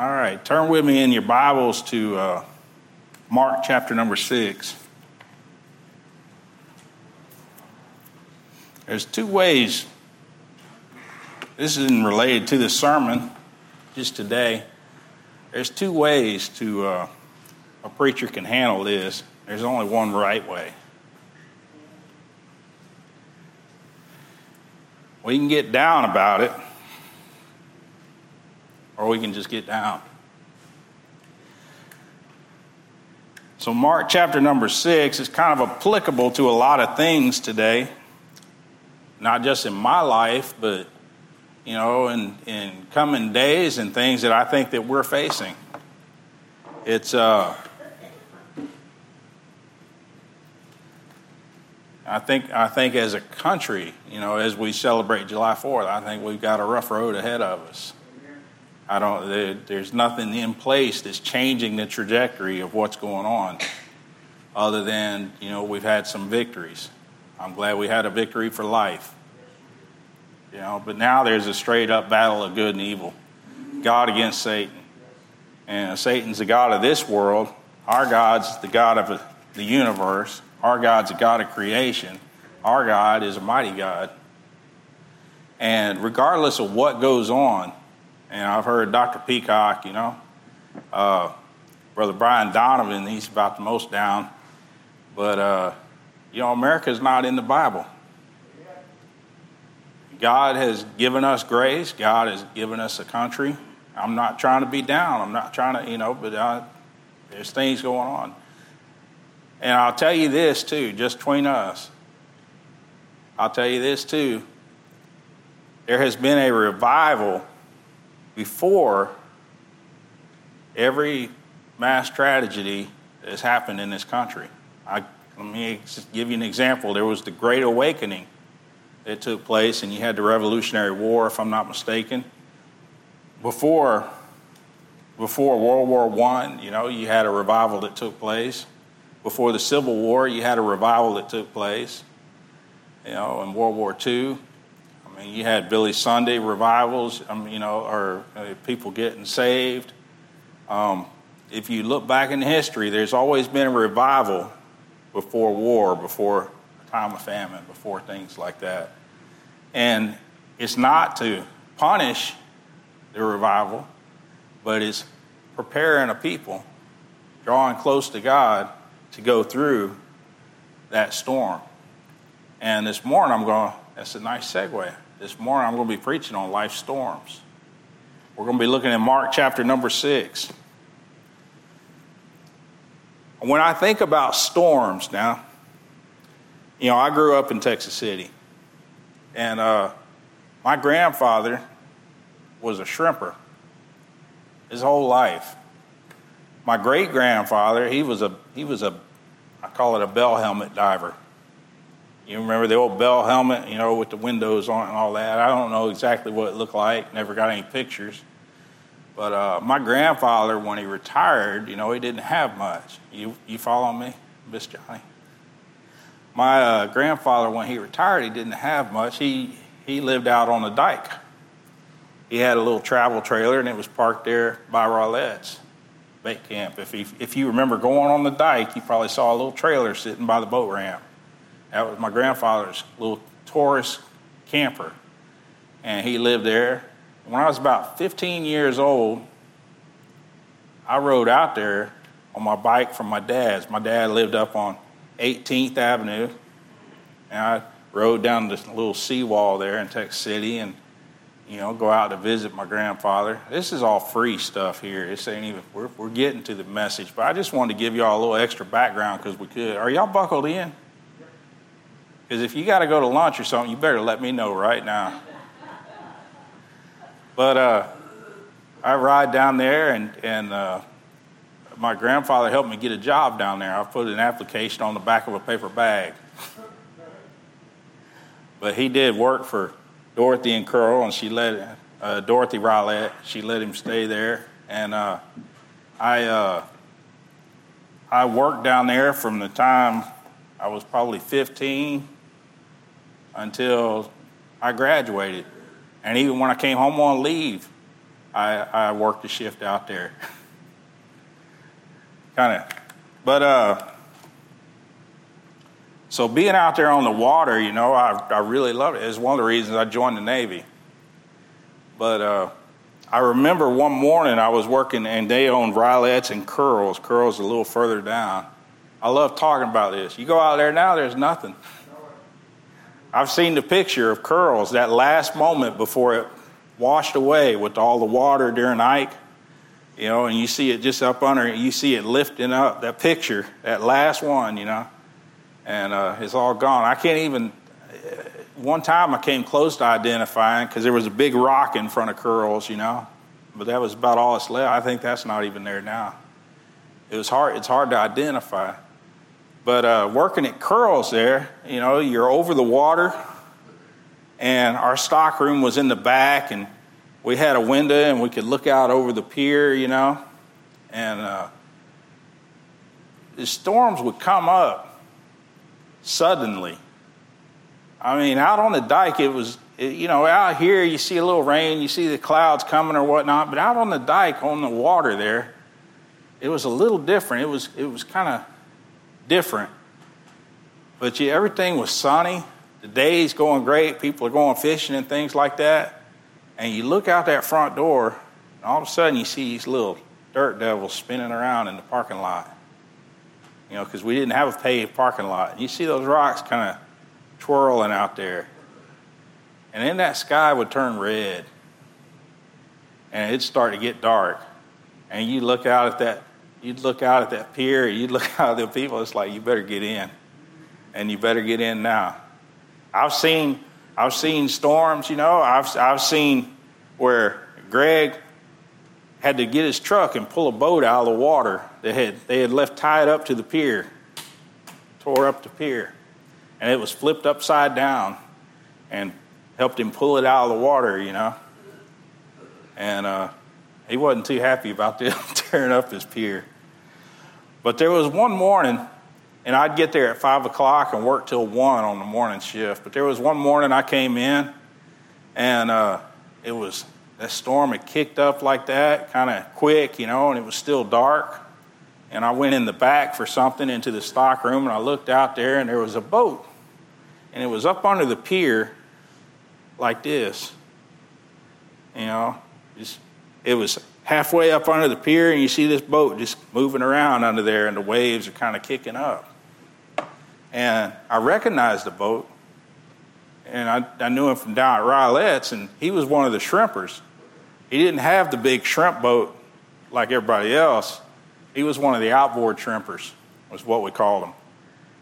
All right, turn with me in your Bibles to uh, Mark chapter number six. There's two ways, this isn't related to the sermon, just today. There's two ways to uh, a preacher can handle this. There's only one right way. We can get down about it, or we can just get down. So, Mark chapter number six is kind of applicable to a lot of things today, not just in my life, but you know, in, in coming days and things that I think that we're facing. It's uh, I think I think as a country, you know, as we celebrate July Fourth, I think we've got a rough road ahead of us. I don't. There, there's nothing in place that's changing the trajectory of what's going on, other than you know we've had some victories. I'm glad we had a victory for life. You know, but now there's a straight up battle of good and evil, God against Satan, and Satan's the god of this world. Our God's the God of the universe our God's a God of creation. Our God is a mighty God. And regardless of what goes on, and I've heard Dr. Peacock, you know, uh, Brother Brian Donovan, he's about the most down. But, uh, you know, America's not in the Bible. God has given us grace. God has given us a country. I'm not trying to be down. I'm not trying to, you know, but uh, there's things going on. And I'll tell you this too, just between us. I'll tell you this too. There has been a revival before every mass tragedy that has happened in this country. I, let me give you an example. There was the Great Awakening that took place, and you had the Revolutionary War, if I'm not mistaken. Before, before World War I, you know, you had a revival that took place before the Civil War, you had a revival that took place. You know, in World War II, Mean, you had Billy Sunday revivals. Mean, you know, or uh, people getting saved. Um, if you look back in history, there's always been a revival before war, before a time of famine, before things like that. And it's not to punish the revival, but it's preparing a people, drawing close to God to go through that storm. And this morning I'm going, that's a nice segue. This morning I'm going to be preaching on life storms. We're going to be looking at Mark chapter number six. When I think about storms now, you know, I grew up in Texas City. And uh, my grandfather was a shrimper his whole life. My great grandfather, he was a he was a I call it a bell helmet diver. You remember the old bell helmet, you know, with the windows on and all that. I don't know exactly what it looked like. Never got any pictures. But uh, my grandfather, when he retired, you know, he didn't have much. You you follow me, Miss Johnny? My uh, grandfather, when he retired, he didn't have much. He he lived out on the dike. He had a little travel trailer, and it was parked there by Rowlett's bait camp. If, he, if you remember going on the dike, you probably saw a little trailer sitting by the boat ramp. That was my grandfather's little Taurus camper, and he lived there. When I was about 15 years old, I rode out there on my bike from my dad's. My dad lived up on 18th Avenue, and I rode down this little seawall there in Texas City and you know, go out to visit my grandfather. This is all free stuff here. This ain't even, we're, we're getting to the message, but I just wanted to give y'all a little extra background because we could. Are y'all buckled in? Because if you got to go to lunch or something, you better let me know right now. But uh, I ride down there, and, and uh, my grandfather helped me get a job down there. I put an application on the back of a paper bag. But he did work for Dorothy and Curl, and she let uh, Dorothy Rowlett. She let him stay there, and uh, I uh, I worked down there from the time I was probably 15 until I graduated, and even when I came home on leave, I, I worked a shift out there. kind of. But, uh, so being out there on the water, you know, I, I really loved it. It's one of the reasons I joined the Navy. But uh, I remember one morning I was working and they owned Rylettes and Curls. Curls a little further down. I love talking about this. You go out there now, there's nothing. I've seen the picture of Curls, that last moment before it washed away with all the water during Ike, you know, and you see it just up under, you see it lifting up, that picture, that last one, you know, and uh, it's all gone. I can't even, one time I came close to identifying because there was a big rock in front of Curls, you know, but that was about all that's left. I think that's not even there now. It was hard, it's hard to identify. But uh, working at Curls there, you know, you're over the water, and our stock room was in the back, and we had a window, and we could look out over the pier, you know, and uh, the storms would come up suddenly. I mean, out on the dike, it was, you know, out here you see a little rain, you see the clouds coming or whatnot, but out on the dike, on the water there, it was a little different. It was, it was kind of different. But yeah, everything was sunny. The day's going great. People are going fishing and things like that. And you look out that front door, and all of a sudden you see these little dirt devils spinning around in the parking lot. You know, because we didn't have a paved parking lot. And you see those rocks kind of twirling out there. And then that sky would turn red. And it'd start to get dark. And you look out at that you'd look out at that pier, you'd look out at the people, it's like, you better get in. And you better get in now. I've seen, I've seen storms, you know, I've, I've seen where Greg had to get his truck and pull a boat out of the water that had, they had left tied up to the pier, tore up the pier. And it was flipped upside down and helped him pull it out of the water, you know. And uh, he wasn't too happy about them tearing up his pier. But there was one morning, and I'd get there at 5 o'clock and work till 1 on the morning shift. But there was one morning I came in, and uh, it was that storm had kicked up like that, kind of quick, you know, and it was still dark. And I went in the back for something into the stock room, and I looked out there, and there was a boat. And it was up under the pier like this. You know, just, it was halfway up under the pier, and you see this boat just moving around under there, and the waves are kind of kicking up. And I recognized the boat, and I, I knew him from down at Rylettes, and he was one of the shrimpers. He didn't have the big shrimp boat like everybody else. He was one of the outboard shrimpers, was what we called them.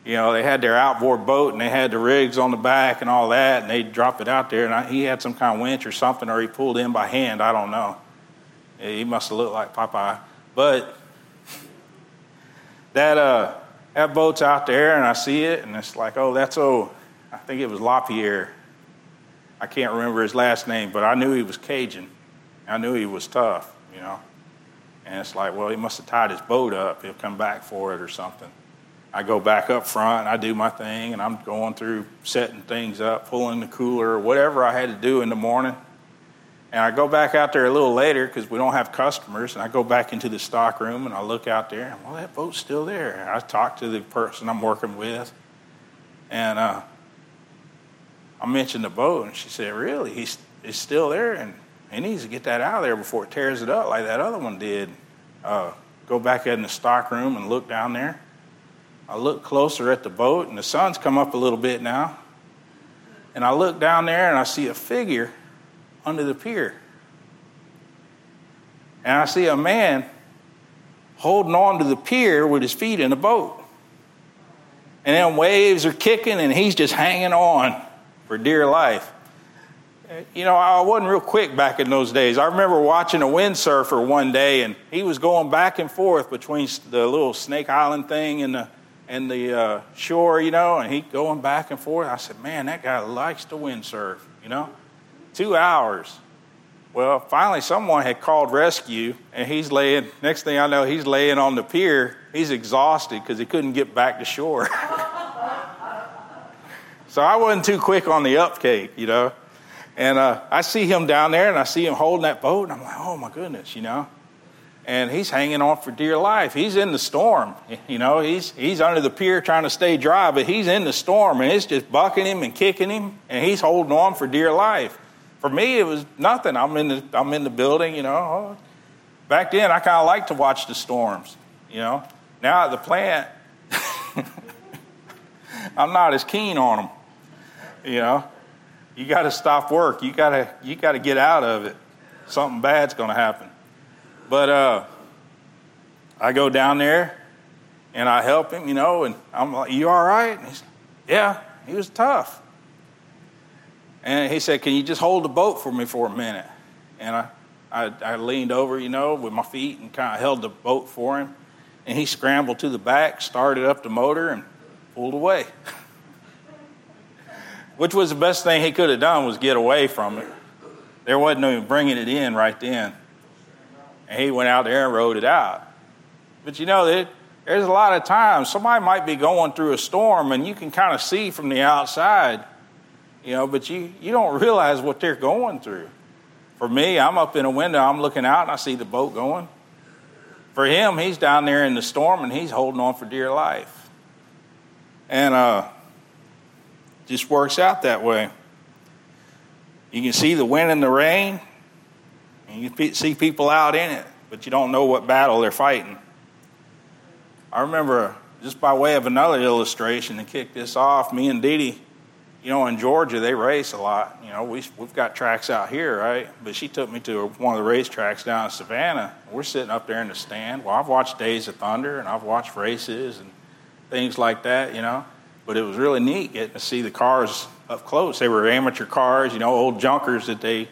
You know, they had their outboard boat and they had the rigs on the back and all that, and they'd drop it out there. And I, he had some kind of winch or something, or he pulled in by hand. I don't know. He must have looked like Popeye. But that, uh, that boat's out there, and I see it, and it's like, oh, that's oh, I think it was Lapierre. I can't remember his last name, but I knew he was Cajun. I knew he was tough, you know. And it's like, well, he must have tied his boat up. He'll come back for it or something. I go back up front, and I do my thing, and I'm going through setting things up, pulling the cooler, whatever I had to do in the morning. And I go back out there a little later because we don't have customers. And I go back into the stock room and I look out there. And, well, that boat's still there. And I talk to the person I'm working with. And uh, I mentioned the boat. And she said, Really? He's, he's still there? And he needs to get that out of there before it tears it up like that other one did. Uh, go back in the stock room and look down there. I look closer at the boat, and the sun's come up a little bit now. And I look down there and I see a figure under the pier. And I see a man holding on to the pier with his feet in a boat. And then waves are kicking and he's just hanging on for dear life. You know, I wasn't real quick back in those days. I remember watching a windsurfer one day and he was going back and forth between the little Snake Island thing and the, and the uh, shore, you know, and he going back and forth. I said, man, that guy likes to windsurf, you know two hours. Well, finally, someone had called rescue, and he's laying, next thing I know, he's laying on the pier. He's exhausted because he couldn't get back to shore. so I wasn't too quick on the uptake, you know. and uh, I see him down there, and I see him holding that boat, and I'm like, oh my goodness, you know. And he's hanging on for dear life. He's in the storm, you know. He's he's under the pier trying to stay dry, but he's in the storm, and it's just bucking him and kicking him, and he's holding on for dear life. For me, it was nothing. I'm in the I'm in the building, you know. Back then, I kind of liked to watch the storms, you know. Now at the plant, I'm not as keen on them, you know you got to stop work. You got to you got to get out of it. Something bad's going to happen. But uh, I go down there and I help him, you know, and I'm like, "You all right?" And he's, "Yeah." He was tough. And he said, "Can you just hold the boat for me for a minute?" And I, I, I leaned over, you know, with my feet and kind of held the boat for him. And he scrambled to the back, started up the motor, and pulled away. which was the best thing he could have done was get away from it. There wasn't even bringing it in right then. And he went out there and rode it out. But you know, there's a lot of times somebody might be going through a storm and you can kind of see from the outside, you know, but you, you don't realize what they're going through. For me, I'm up in a window, I'm looking out and I see the boat going. For him, he's down there in the storm and he's holding on for dear life. And uh, just works out that way. You can see the wind and the rain, and you can see people out in it, but you don't know what battle they're fighting. I remember, just by way of another illustration to kick this off, me and Dee, you know, in Georgia, they race a lot. You know, we, we've got tracks out here, right? But she took me to one of the race tracks down in Savannah. We're sitting up there in the stand. Well, I've watched Days of Thunder, and I've watched races and things like that, you know. But it was really neat getting to see the cars up close. They were amateur cars, you know, old junkers that they,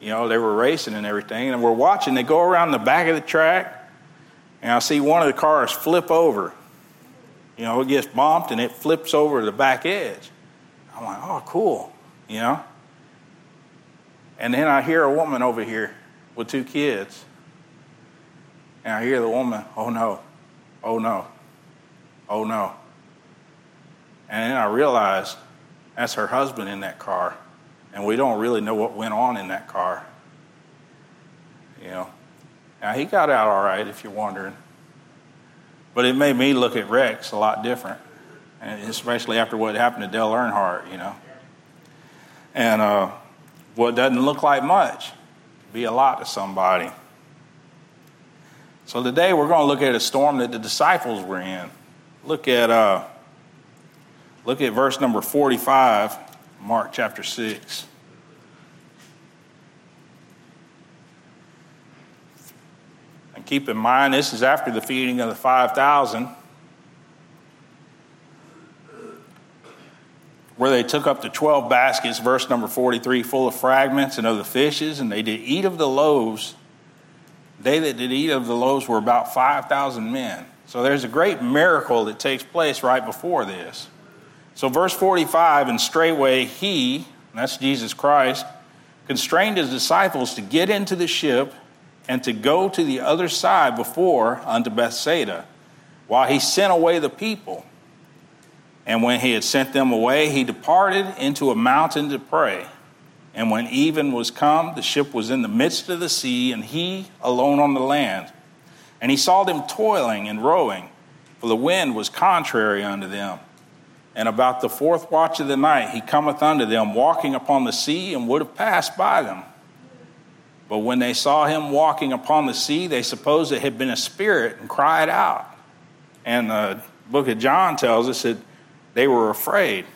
you know, they were racing and everything. And we're watching. They go around the back of the track, and I see one of the cars flip over. You know, it gets bumped and it flips over the back edge. I'm like, oh, cool, you know. And then I hear a woman over here with two kids. And I hear the woman, oh no, oh no, oh no. And then I realized that's her husband in that car. And we don't really know what went on in that car. You know. Now, he got out all right, if you're wondering. But it made me look at wrecks a lot different. And especially after what happened to Dale Earnhardt, you know. And uh, what doesn't look like much be a lot to somebody. So today we're going to look at a storm that the disciples were in. Look at uh, Look at verse number 45, Mark chapter 6. And keep in mind, this is after the feeding of the 5,000, where they took up the 12 baskets, verse number 43, full of fragments and of the fishes, and they did eat of the loaves. They that did eat of the loaves were about 5,000 men. So there's a great miracle that takes place right before this. So, verse 45, and straightway he, that's Jesus Christ, constrained his disciples to get into the ship and to go to the other side before unto Bethsaida, while he sent away the people. And when he had sent them away, he departed into a mountain to pray. And when even was come, the ship was in the midst of the sea, and he alone on the land. And he saw them toiling and rowing, for the wind was contrary unto them. And about the fourth watch of the night, he cometh unto them, walking upon the sea, and would have passed by them. But when they saw him walking upon the sea, they supposed it had been a spirit and cried out. And the book of John tells us that they were afraid.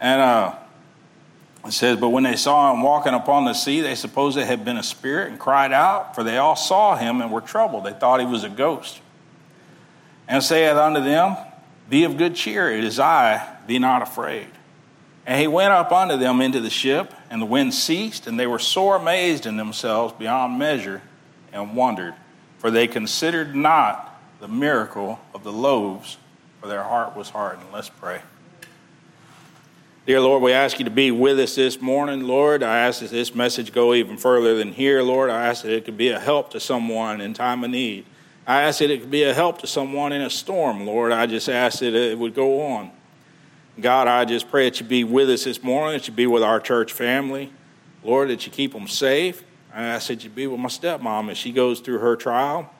And uh, it says, But when they saw him walking upon the sea, they supposed it had been a spirit and cried out, for they all saw him and were troubled. They thought he was a ghost. And saith unto them, be of good cheer, it is I, be not afraid. And he went up unto them into the ship, and the wind ceased, and they were sore amazed in themselves beyond measure, and wondered, for they considered not the miracle of the loaves, for their heart was hardened. Let's pray. Dear Lord, we ask you to be with us this morning, Lord. I ask that this message go even further than here, Lord. I ask that it could be a help to someone in time of need. I ask that it could be a help to someone in a storm, Lord. I just ask that it would go on. God, I just pray that you be with us this morning, that you be with our church family. Lord, that you keep them safe. I ask that you be with my stepmom as she goes through her trial.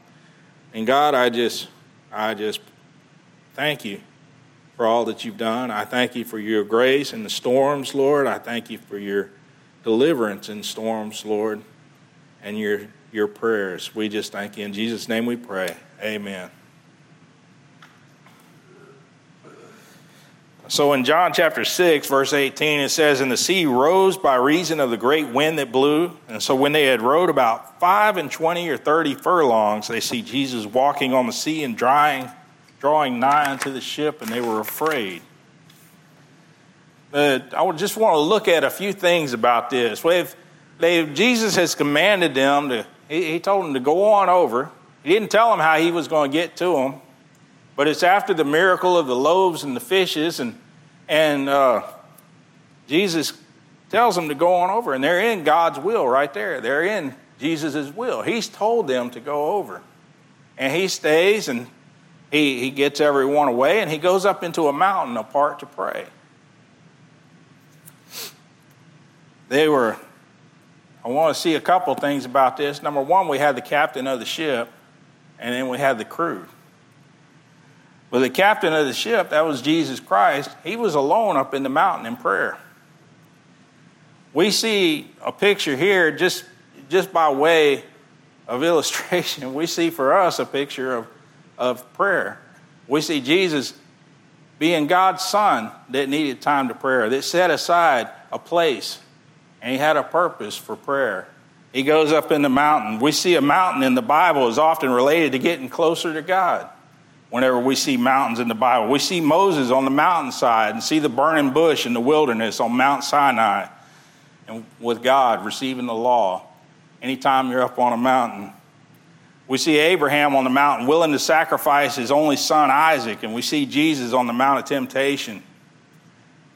And God, I just, I just thank you for all that you've done. I thank you for your grace in the storms, Lord. I thank you for your deliverance in storms, Lord, and your your prayers. We just thank you. In Jesus' name we pray. Amen. So in John chapter 6, verse 18, it says, And the sea rose by reason of the great wind that blew. And so when they had rowed about five and twenty or thirty furlongs, they see Jesus walking on the sea and drying, drawing nigh unto the ship, and they were afraid. But I would just want to look at a few things about this. They've, they've, Jesus has commanded them to, he, he told them to go on over. He didn't tell them how he was going to get to them. But it's after the miracle of the loaves and the fishes, and, and uh, Jesus tells them to go on over, and they're in God's will right there. They're in Jesus' will. He's told them to go over. And he stays and he, he gets everyone away, and he goes up into a mountain apart to pray. They were, I want to see a couple things about this. Number one, we had the captain of the ship, and then we had the crew. But the captain of the ship, that was Jesus Christ, he was alone up in the mountain in prayer. We see a picture here just, just by way of illustration. We see for us a picture of, of prayer. We see Jesus being God's son that needed time to prayer, that set aside a place, and he had a purpose for prayer. He goes up in the mountain. We see a mountain in the Bible is often related to getting closer to God whenever we see mountains in the Bible. We see Moses on the mountainside and see the burning bush in the wilderness on Mount Sinai and with God receiving the law. Anytime you're up on a mountain, we see Abraham on the mountain willing to sacrifice his only son Isaac, and we see Jesus on the Mount of Temptation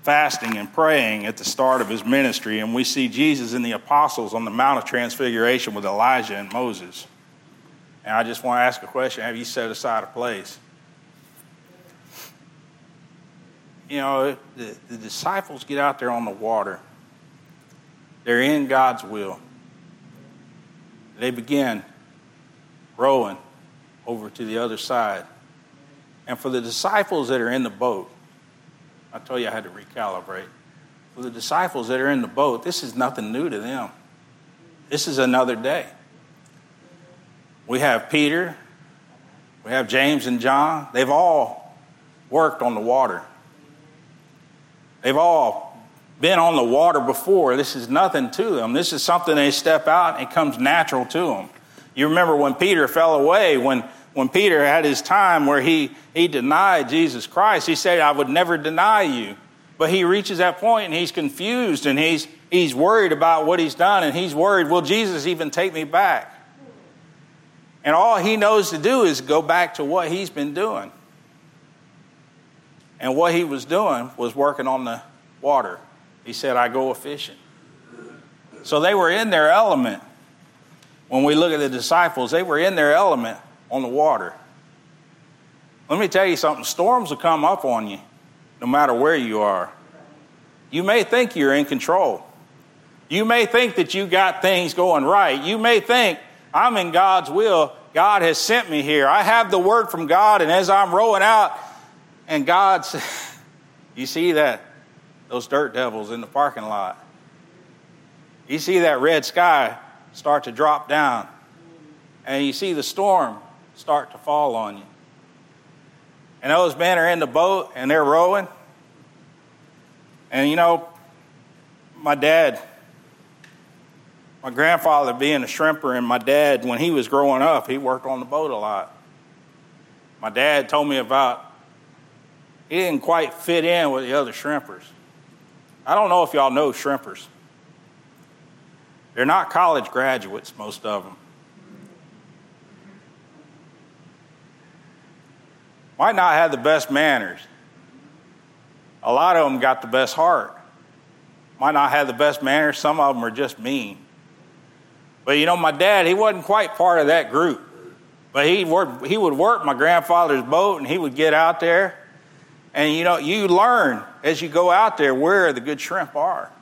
fasting and praying at the start of his ministry, and we see Jesus and the apostles on the Mount of Transfiguration with Elijah and Moses. And I just want to ask a question Have you set aside a place? you know, the, the disciples get out there on the water. They're in God's will. They begin rowing over to the other side. And for the disciples that are in the boat, I told you I had to recalibrate. For the disciples that are in the boat, this is nothing new to them. This is another day. We have Peter, we have James and John. They've all worked on the water. They've all been on the water before. This is nothing to them. This is something they step out and it comes natural to them. You remember when Peter fell away, when, when Peter had his time where he, he denied Jesus Christ, he said, I would never deny you. But he reaches that point and he's confused and he's, he's worried about what he's done and he's worried, will Jesus even take me back? And all he knows to do is go back to what he's been doing. And what he was doing was working on the water. He said, I go a fishing. So they were in their element. When we look at the disciples, they were in their element on the water. Let me tell you something storms will come up on you no matter where you are. You may think you're in control. You may think that you got things going right. You may think, I'm in God's will. God has sent me here. I have the word from God, and as I'm rowing out, and God's, You see that? Those dirt devils in the parking lot. You see that red sky start to drop down. And you see the storm start to fall on you. And those men are in the boat and they're rowing. And you know, my dad, my grandfather being a shrimper, and my dad, when he was growing up, he worked on the boat a lot. My dad told me about he didn't quite fit in with the other shrimpers. I don't know if y'all know shrimpers. They're not college graduates, most of them. Might not have the best manners. A lot of them got the best heart. Might not have the best manners. Some of them are just mean. But you know, my dad, he wasn't quite part of that group. But he, worked, he would work my grandfather's boat and he would get out there And you know, you learn as you go out there where the good shrimp are.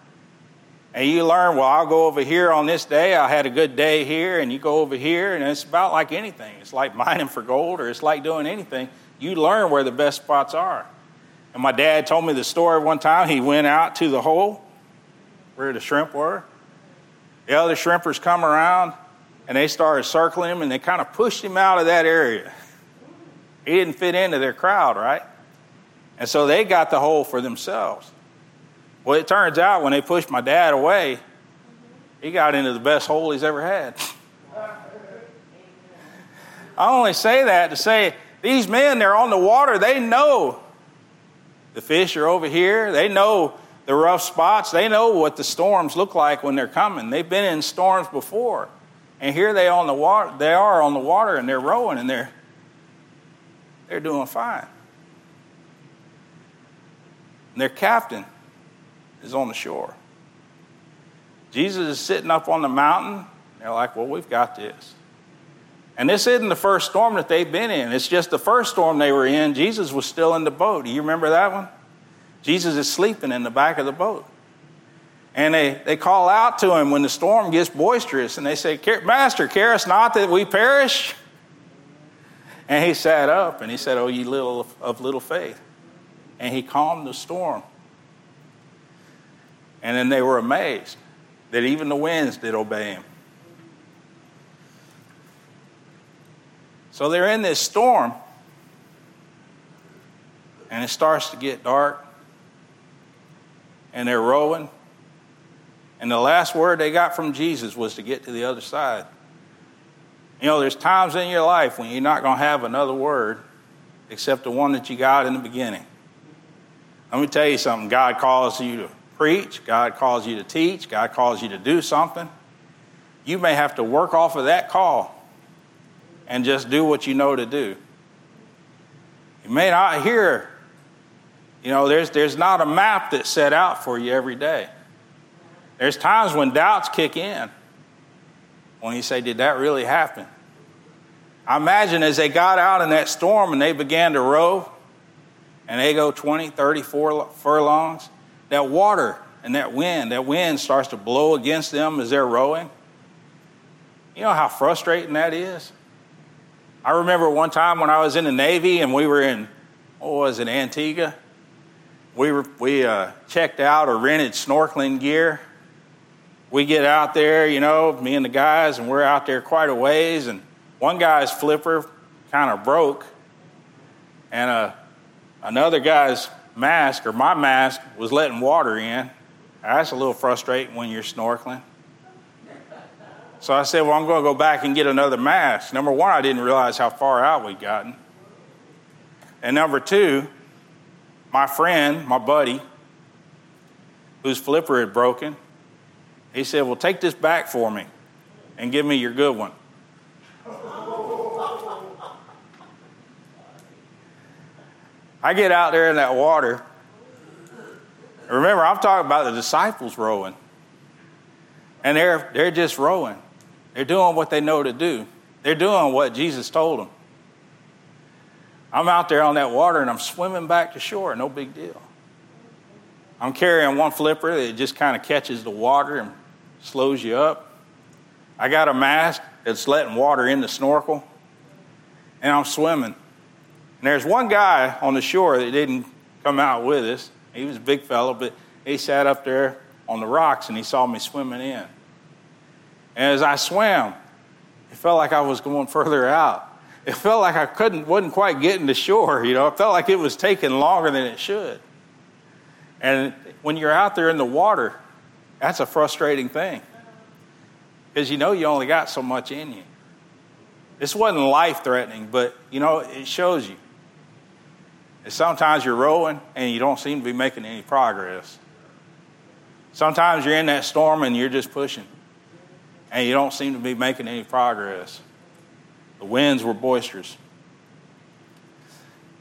And you learn, well, I'll go over here on this day. I had a good day here, and you go over here, and it's about like anything. It's like mining for gold, or it's like doing anything. You learn where the best spots are. And my dad told me the story one time. He went out to the hole where the shrimp were. The other shrimpers come around, and they started circling him, and they kind of pushed him out of that area. He didn't fit into their crowd, right? And so they got the hole for themselves. Well, it turns out when they pushed my dad away, he got into the best hole he's ever had. I only say that to say these men, they're on the water. They know the fish are over here. They know the rough spots. They know what the storms look like when they're coming. They've been in storms before. And here they on the water, they are on the water and they're rowing and they're they're doing fine. And their captain is on the shore. Jesus is sitting up on the mountain. They're like, well, we've got this. And this isn't the first storm that they've been in. It's just the first storm they were in. Jesus was still in the boat. Do you remember that one? Jesus is sleeping in the back of the boat. And they, they call out to him when the storm gets boisterous and they say, Master, care us not that we perish? And he sat up and he said, Oh, ye little of little faith. And he calmed the storm. And then they were amazed that even the winds did obey him. So they're in this storm, and it starts to get dark, and they're rowing. And the last word they got from Jesus was to get to the other side. You know, there's times in your life when you're not going to have another word except the one that you got in the beginning. Let me tell you something God calls you to preach, God calls you to teach, God calls you to do something, you may have to work off of that call and just do what you know to do. You may not hear, you know, there's, there's not a map that's set out for you every day. There's times when doubts kick in, when you say, Did that really happen? I imagine as they got out in that storm and they began to row, and they go 20, 30 furlongs, that water and that wind, that wind starts to blow against them as they're rowing. You know how frustrating that is? I remember one time when I was in the Navy and we were in, what was it, Antigua? We, were, we uh, checked out or rented snorkeling gear. We get out there, you know, me and the guys, and we're out there quite a ways. And one guy's flipper kind of broke, and uh, another guy's mask or my mask was letting water in. That's a little frustrating when you're snorkeling. So I said, Well, I'm going to go back and get another mask. Number one, I didn't realize how far out we'd gotten. And number two, my friend, my buddy, whose flipper had broken, he said, Well, take this back for me and give me your good one. I get out there in that water. Remember, I'm talking about the disciples rowing. And they're, they're just rowing. They're doing what they know to do. They're doing what Jesus told them. I'm out there on that water and I'm swimming back to shore, no big deal. I'm carrying one flipper that just kind of catches the water and slows you up. I got a mask that's letting water in the snorkel, and I'm swimming. And there's one guy on the shore that didn't come out with us. He was a big fellow, but he sat up there on the rocks and he saw me swimming in. And as I swam, it felt like I was going further out. It felt like I couldn't, wasn't quite getting to shore. You know, it felt like it was taking longer than it should. And when you're out there in the water, that's a frustrating thing because you know you only got so much in you. This wasn't life threatening, but you know, it shows you. Sometimes you're rowing and you don't seem to be making any progress. Sometimes you're in that storm and you're just pushing and you don't seem to be making any progress. The winds were boisterous.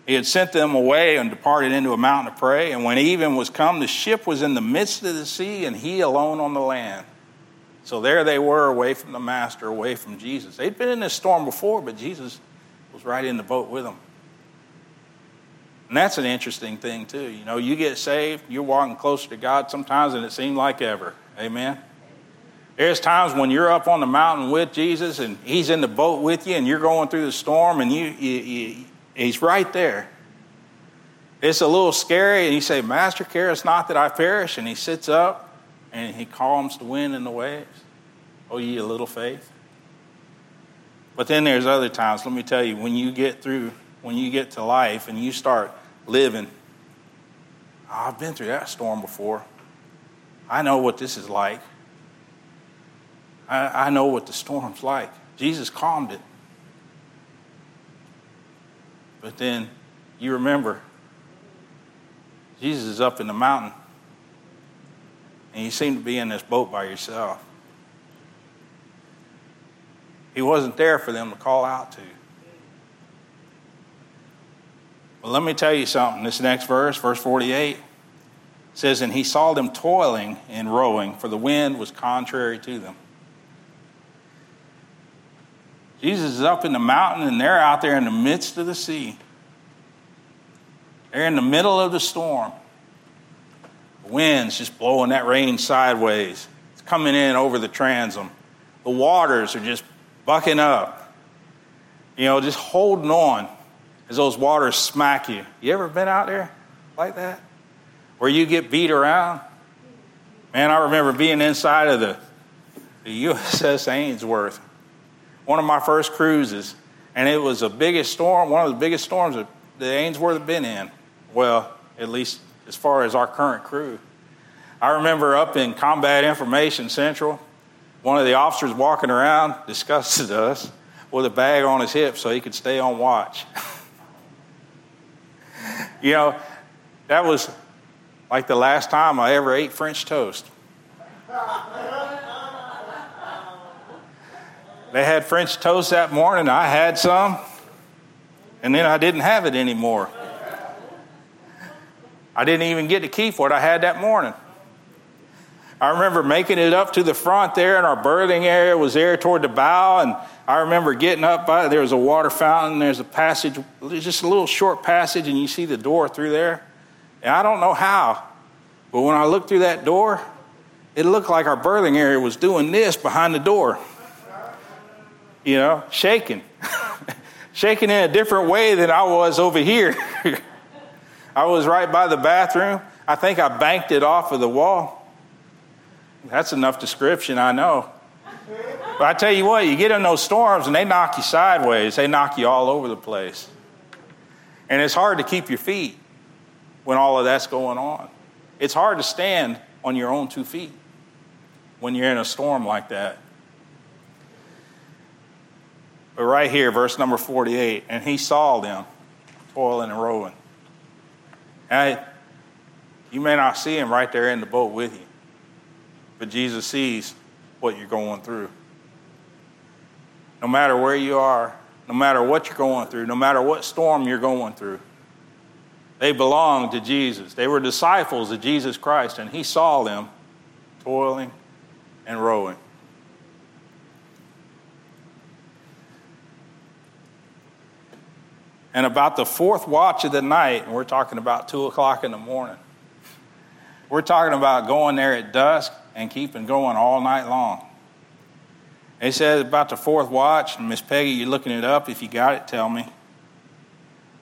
He had sent them away and departed into a mountain to pray. And when even was come, the ship was in the midst of the sea, and he alone on the land. So there they were, away from the master, away from Jesus. They'd been in this storm before, but Jesus was right in the boat with them. And that's an interesting thing, too. You know, you get saved, you're walking closer to God sometimes, and it seems like ever. Amen? There's times when you're up on the mountain with Jesus and he's in the boat with you and you're going through the storm and you, you, you he's right there. It's a little scary and you say, Master, care it's not that I perish. And he sits up and he calms the wind and the waves. Oh, ye a little faith. But then there's other times, let me tell you, when you get through, when you get to life and you start living, I've been through that storm before. I know what this is like. I, I know what the storm's like. Jesus calmed it. But then you remember, Jesus is up in the mountain, and you seem to be in this boat by yourself. He wasn't there for them to call out to. Well, let me tell you something. This next verse, verse 48, says, And he saw them toiling and rowing, for the wind was contrary to them. Jesus is up in the mountain and they're out there in the midst of the sea. They're in the middle of the storm. The wind's just blowing that rain sideways. It's coming in over the transom. The waters are just bucking up. You know, just holding on as those waters smack you. You ever been out there like that? Where you get beat around? Man, I remember being inside of the, the USS Ainsworth one of my first cruises, and it was the biggest storm, one of the biggest storms that the Ainsworth had been in. Well, at least as far as our current crew. I remember up in Combat Information Central, one of the officers walking around disgusted us with a bag on his hip so he could stay on watch. you know, that was like the last time I ever ate French toast. They had French toast that morning. I had some, and then I didn't have it anymore. I didn't even get to keep what I had that morning. I remember making it up to the front there, and our berthing area was there toward the bow. And I remember getting up by there was a water fountain. There's a passage, just a little short passage, and you see the door through there. And I don't know how, but when I looked through that door, it looked like our berthing area was doing this behind the door you know, shaking. shaking in a different way than I was over here. I was right by the bathroom. I think I banked it off of the wall. That's enough description, I know. But I tell you what, you get in those storms and they knock you sideways, they knock you all over the place. And it's hard to keep your feet when all of that's going on. It's hard to stand on your own two feet when you're in a storm like that. But right here, verse number 48, and he saw them toiling and rowing. And you may not see him right there in the boat with you, but Jesus sees what you're going through. No matter where you are, no matter what you're going through, no matter what storm you're going through, they belonged to Jesus. They were disciples of Jesus Christ, and he saw them toiling and rowing. And about the fourth watch of the night, and we're talking about two o'clock in the morning, we're talking about going there at dusk and keeping going all night long. He says about the fourth watch, and Miss Peggy, you're looking it up. If you got it, tell me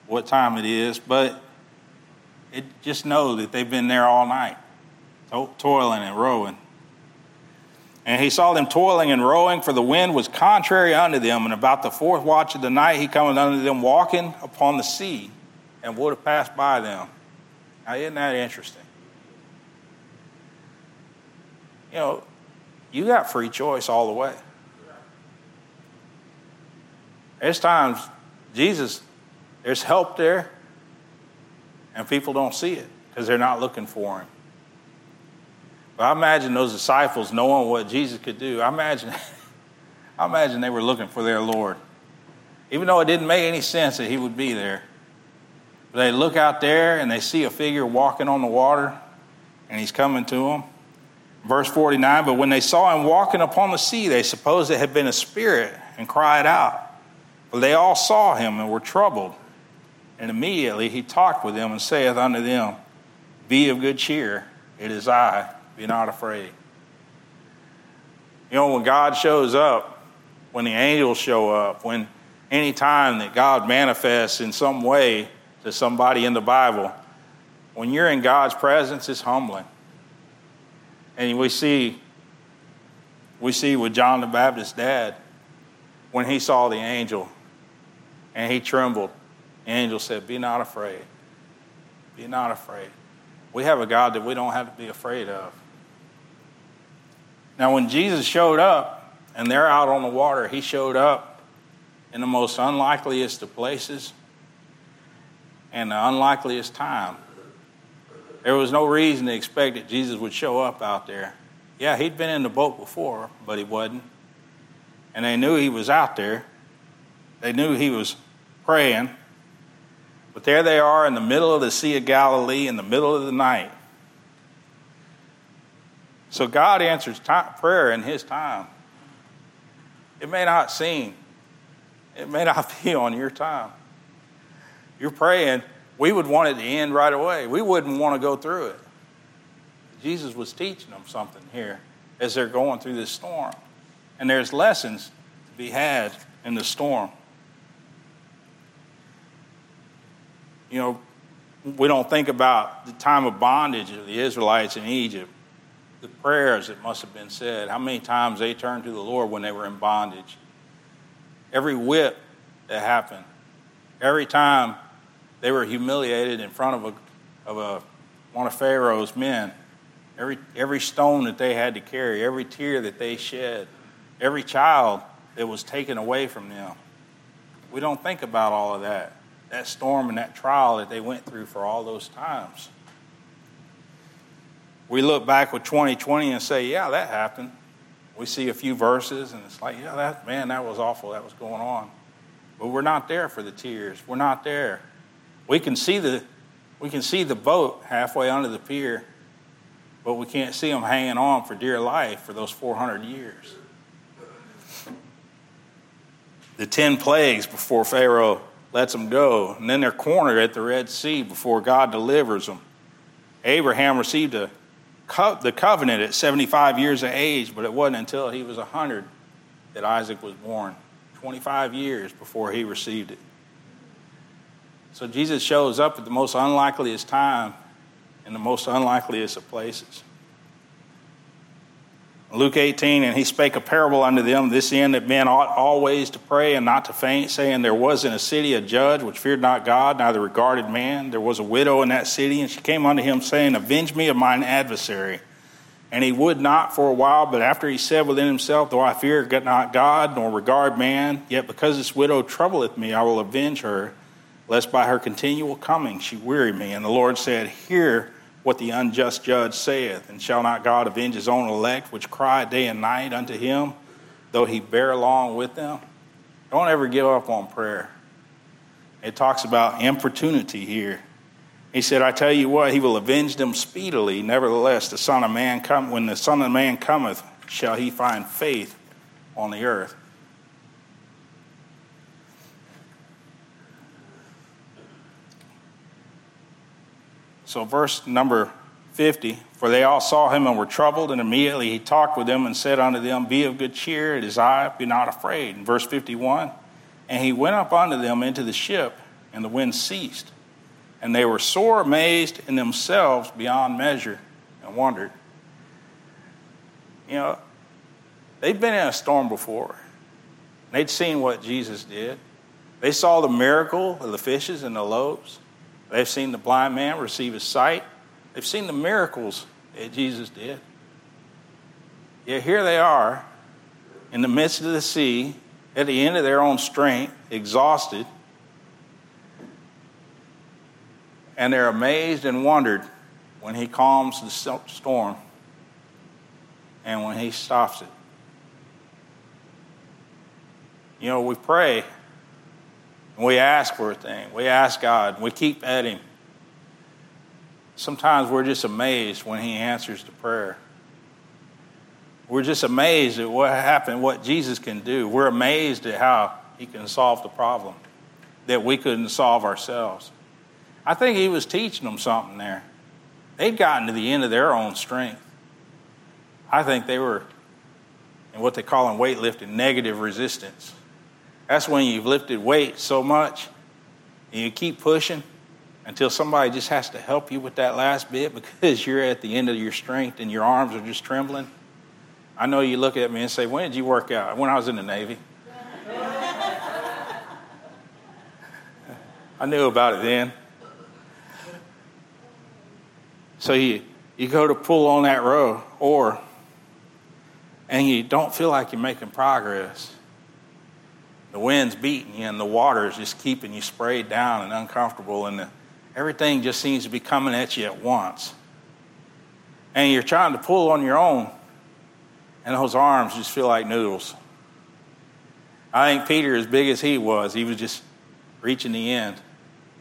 what time it is. But it, just know that they've been there all night, toiling and rowing. And he saw them toiling and rowing, for the wind was contrary unto them. And about the fourth watch of the night, he cometh unto them walking upon the sea, and would have passed by them. Now, isn't that interesting? You know, you got free choice all the way. There's times Jesus, there's help there, and people don't see it because they're not looking for him. But I imagine those disciples knowing what Jesus could do. I imagine, I imagine they were looking for their Lord. Even though it didn't make any sense that he would be there. But they look out there and they see a figure walking on the water, and he's coming to them. Verse 49 But when they saw him walking upon the sea, they supposed it had been a spirit and cried out. For they all saw him and were troubled And immediately he talked with them and saith unto them, Be of good cheer, it is I, be not afraid. You know, when God shows up, when the angels show up, when any time that God manifests in some way to somebody in the Bible, when you're in God's presence, it's humbling. And we see, we see with John the Baptist's dad, when he saw the angel and he trembled, the angel said, Be not afraid. Be not afraid. We have a God that we don't have to be afraid of. Now, when Jesus showed up and they're out on the water, he showed up in the most unlikeliest of places and the unlikeliest time. There was no reason to expect that Jesus would show up out there. Yeah, he'd been in the boat before, but he wasn't. And they knew he was out there. They knew he was praying. But there they are in the middle of the Sea of Galilee in the middle of the night. So God answers time, prayer in His time. It may not seem, it may not be on your time. You're praying, we would want it to end right away. We wouldn't want to go through it. Jesus was teaching them something here as they're going through this storm. And there's lessons to be had in the storm. You know, we don't think about the time of bondage of the Israelites in Egypt the prayers that must have been said, how many times they turned to the Lord when they were in bondage. Every whip that happened, every time they were humiliated in front of a, of a, one of Pharaoh's men, every, every stone that they had to carry, every tear that they shed, every child that was taken away from them. We don't think about all of that, that storm and that trial that they went through for all those times we look back with 2020 and say, yeah, that happened. We see a few verses and it's like, yeah, that man, that was awful. That was going on. But we're not there for the tears. We're not there. We can see the we can see the boat halfway under the pier, but we can't see them hanging on for dear life for those 400 years. The 10 plagues before Pharaoh lets them go, and then they're cornered at the Red Sea before God delivers them. Abraham received a co- the covenant at 75 years of age, but it wasn't until he was 100 that Isaac was born. 25 years before he received it. So Jesus shows up at the most unlikeliest time in the most unlikeliest of places. Luke 18, and he spake a parable unto them, this end that men ought always to pray and not to faint, saying, There was in a city a judge which feared not God, neither regarded man. There was a widow in that city, and she came unto him, saying, Avenge me of mine adversary. And he would not for a while, but after he said within himself, Though I fear not God, nor regard man, yet because this widow troubleth me, I will avenge her, lest by her continual coming she weary me. And the Lord said, Hear what the unjust judge saith, and shall not God avenge his own elect, which cry day and night unto him, though he bear along with them? Don't ever give up on prayer. It talks about importunity here. He said, I tell you what, he will avenge them speedily. Nevertheless, the Son of Man come when the Son of Man cometh, shall he find faith on the earth. So, verse number 50 For they all saw him and were troubled, and immediately he talked with them and said unto them, Be of good cheer, it is I, be not afraid. And verse 51 And he went up unto them into the ship, and the wind ceased. And they were sore amazed in themselves beyond measure and wondered. You know, they'd been in a storm before. They'd seen what Jesus did. They saw the miracle of the fishes and the loaves. They've seen the blind man receive his sight. They've seen the miracles that Jesus did. Yet here they are in the midst of the sea, at the end of their own strength, exhausted, and they're amazed and wondered when he calms the storm and when he stops it. You know, we pray we ask for a thing. We ask God. We keep at Him. Sometimes we're just amazed when He answers the prayer. We're just amazed at what happened, what Jesus can do. We're amazed at how He can solve the problem. that we couldn't solve ourselves. I think he was teaching them something there. They'd gotten to the end of their own strength. I think they were in what they call in weightlifting negative resistance. That's when you've lifted weight so much and you keep pushing until somebody just has to help you with that last bit because you're at the end of your strength and your arms are just trembling. I know you look at me and say, When did you work out? When I was in the Navy. I knew about it then. So you, you go to pull on that row, or, and you don't feel like you're making progress. The wind's beating you, and the water is just keeping you sprayed down and uncomfortable, and the, everything just seems to be coming at you at once. And you're trying to pull on your own, and those arms just feel like noodles. I think Peter, as big as he was, he was just reaching the end.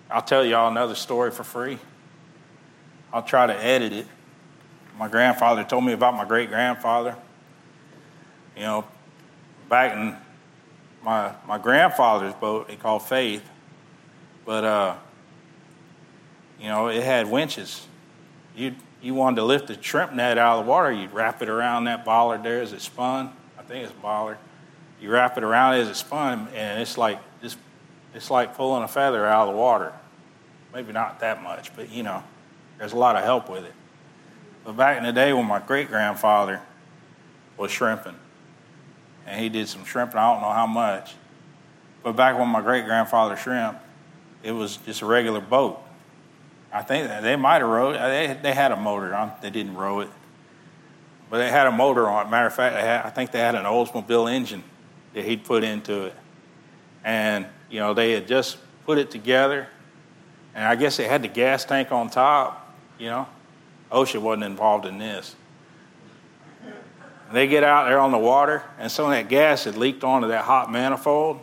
I'll tell y'all another story for free. I'll try to edit it. My grandfather told me about my great grandfather. You know, back in my my grandfather's boat, they called Faith, but uh, you know, it had winches. You you wanted to lift the shrimp net out of the water, you'd wrap it around that bollard there as it spun. I think it's bollard. You wrap it around as it spun, and it's like just it's like pulling a feather out of the water. Maybe not that much, but you know. There's a lot of help with it. But back in the day when my great grandfather was shrimping, and he did some shrimping, I don't know how much. But back when my great grandfather shrimp, it was just a regular boat. I think they might have rowed. Uh, they, they had a motor on. They didn't row it, but they had a motor on it. Matter of fact, had, I think they had an Oldsmobile engine that he'd put into it, and you know they had just put it together, and I guess they had the gas tank on top, you know, OSHA wasn't involved in this. And they get out there on the water, and some of that gas had leaked onto that hot manifold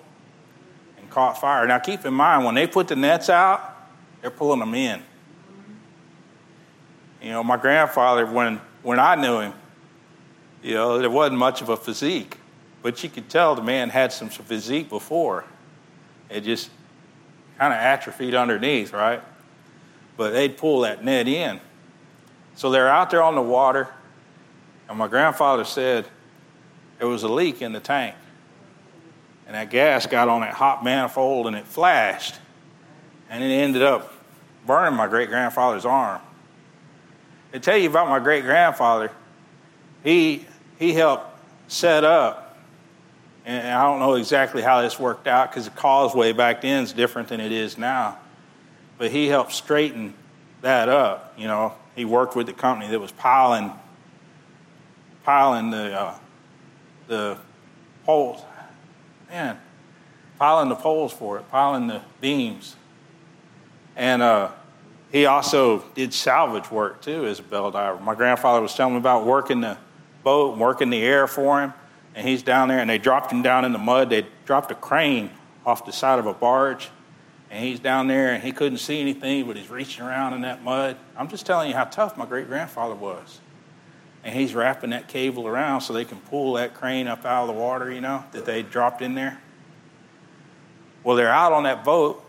and caught fire. Now, keep in mind, when they put the nets out, they're pulling them in. You know, my grandfather, when, when I knew him, you know, there wasn't much of a physique, but you could tell the man had some physique before. It just kind of atrophied underneath, right? but they'd pull that net in. So they're out there on the water, and my grandfather said there was a leak in the tank. And that gas got on that hot manifold and it flashed. And it ended up burning my great grandfather's arm. To tell you about my great grandfather, he, he helped set up, and I don't know exactly how this worked out because the causeway back then is different than it is now but he helped straighten that up. You know, he worked with the company that was piling piling the uh, the poles. Man, piling the poles for it, piling the beams, and uh, he also did salvage work too as a bell diver. My grandfather was telling me about working the boat, working the air for him, and he's down there, and they dropped him down in the mud. They dropped a crane off the side of a barge and he's down there and he couldn't see anything, but he's reaching around in that mud. I'm just telling you how tough my great grandfather was. And he's wrapping that cable around so they can pull that crane up out of the water, you know, that they dropped in there. Well, they're out on that boat,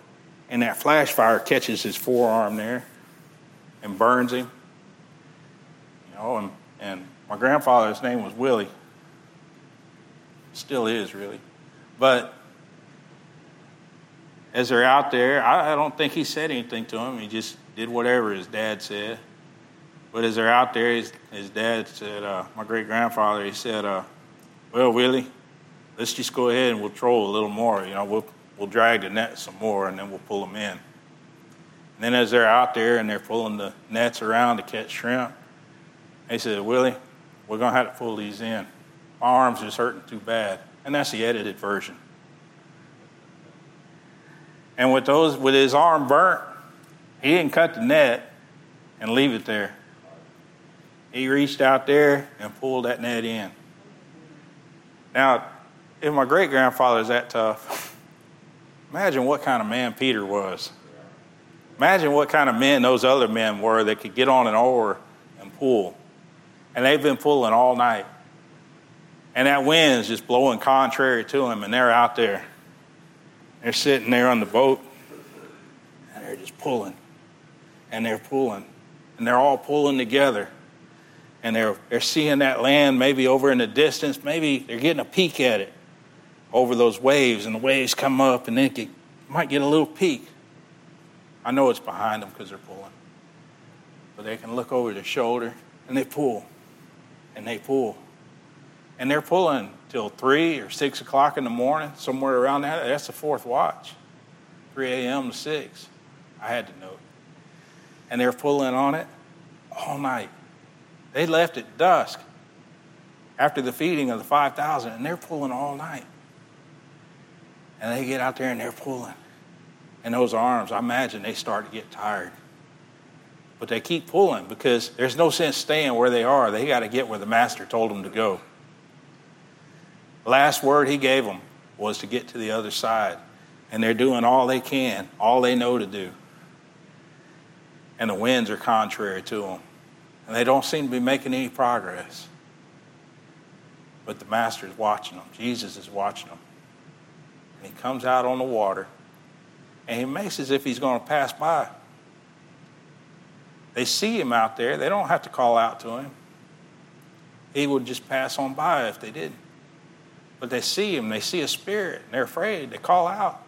and that flash fire catches his forearm there and burns him. You know, and, and my grandfather's name was Willie. Still is, really. But as they're out there, I, I don't think he said anything to him. He just did whatever his dad said. But as they're out there, his, his dad said, uh, my great grandfather, he said, uh, Well, Willie, let's just go ahead and we'll troll a little more. You know, we'll, we'll drag the net some more and then we'll pull them in. And then as they're out there and they're pulling the nets around to catch shrimp, he said, Willie, we're going to have to pull these in. My arm's just hurting too bad. And that's the edited version. And with those with his arm burnt, he didn't cut the net and leave it there. He reached out there and pulled that net in. Now, if my great grandfather is that tough, imagine what kind of man Peter was. Imagine what kind of men those other men were that could get on an oar and pull. And they've been pulling all night. And that wind is just blowing contrary to them, and they're out there They're sitting there on the boat and they're just pulling. And they're pulling. And they're all pulling together. And they're, they're seeing that land maybe over in the distance. Maybe they're getting a peek at it over those waves. And the waves come up and they get, might get a little peek. I know it's behind them because they're pulling. But they can look over their shoulder and they pull. And they pull. And they're pulling till 3 or 6 o'clock in the morning, somewhere around that. That's the fourth watch, 3 a.m. to 6. I had to know. And they're pulling on it all night. They left at dusk after the feeding of the 5,000, and they're pulling all night. And they get out there and they're pulling. And those arms, I imagine they start to get tired. But they keep pulling because there's no sense staying where they are. They got to get where the master told them to go. Last word he gave them was to get to the other side. And they're doing all they can, all they know to do. And the winds are contrary to them. And they don't seem to be making any progress. But the Master is watching them. Jesus is watching them. And he comes out on the water and he makes as if he's going to pass by. They see him out there. They don't have to call out to him. He would just pass on by if they didn't. But they see him, they see a spirit, and they're afraid. They call out.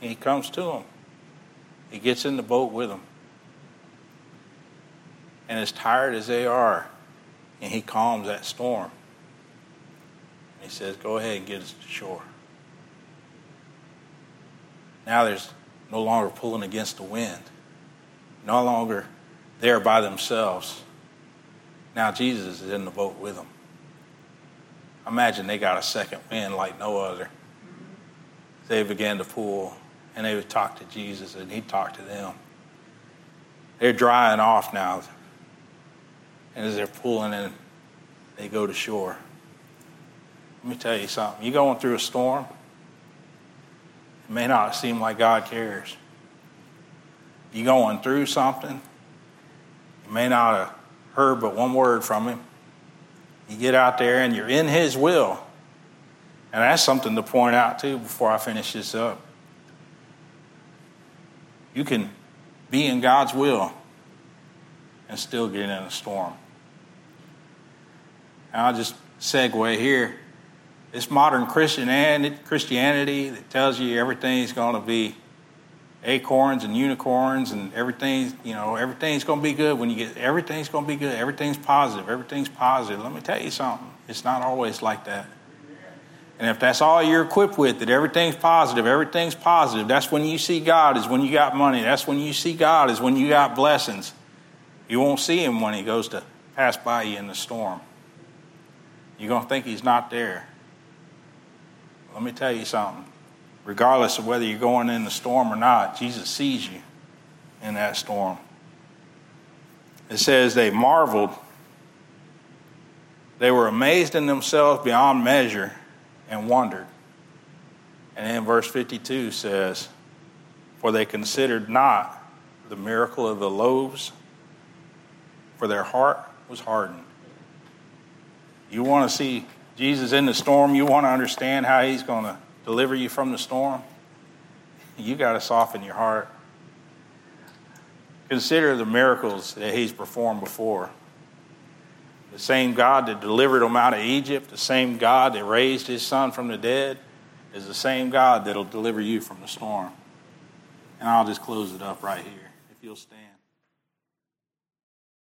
And he comes to them. He gets in the boat with them. And as tired as they are, and he calms that storm. He says, Go ahead and get us to shore. Now there's no longer pulling against the wind, no longer there by themselves. Now Jesus is in the boat with them. Imagine they got a second wind like no other. They began to pull and they would talk to Jesus and he talked to them. They're drying off now. And as they're pulling in, they go to shore. Let me tell you something. You're going through a storm, it may not seem like God cares. You're going through something, you may not have heard but one word from Him. You get out there and you're in His will. And that's something to point out too before I finish this up. You can be in God's will and still get in a storm. And I'll just segue here. This modern Christianity, that tells you everything's going to be acorns and unicorns and everything, you know, everything's going to be good when you get, everything's going to be good. Everything's positive. Everything's positive. Let me tell you something. It's not always like that. And if that's all you're equipped with, that everything's positive, everything's positive, that's when you see God, is when you got money. That's when you see God, is when you got blessings. You won't see Him when He goes to pass by you in the storm. You're going to think He's not there. Let me tell you something regardless of whether you're going in the storm or not, Jesus sees you in that storm. It says they marveled. They were amazed in themselves beyond measure and wondered. And then verse 52 says, For they considered not the miracle of the loaves, for their heart was hardened. You want to see Jesus in the storm, you want to understand how he's going to deliver you from the storm, you got to soften your heart. Consider the miracles that he's performed before. The same God that delivered them out of Egypt, the same God that raised his son from the dead, is the same God that'll deliver you from the storm. And I'll just close it up right here, if you'll stand.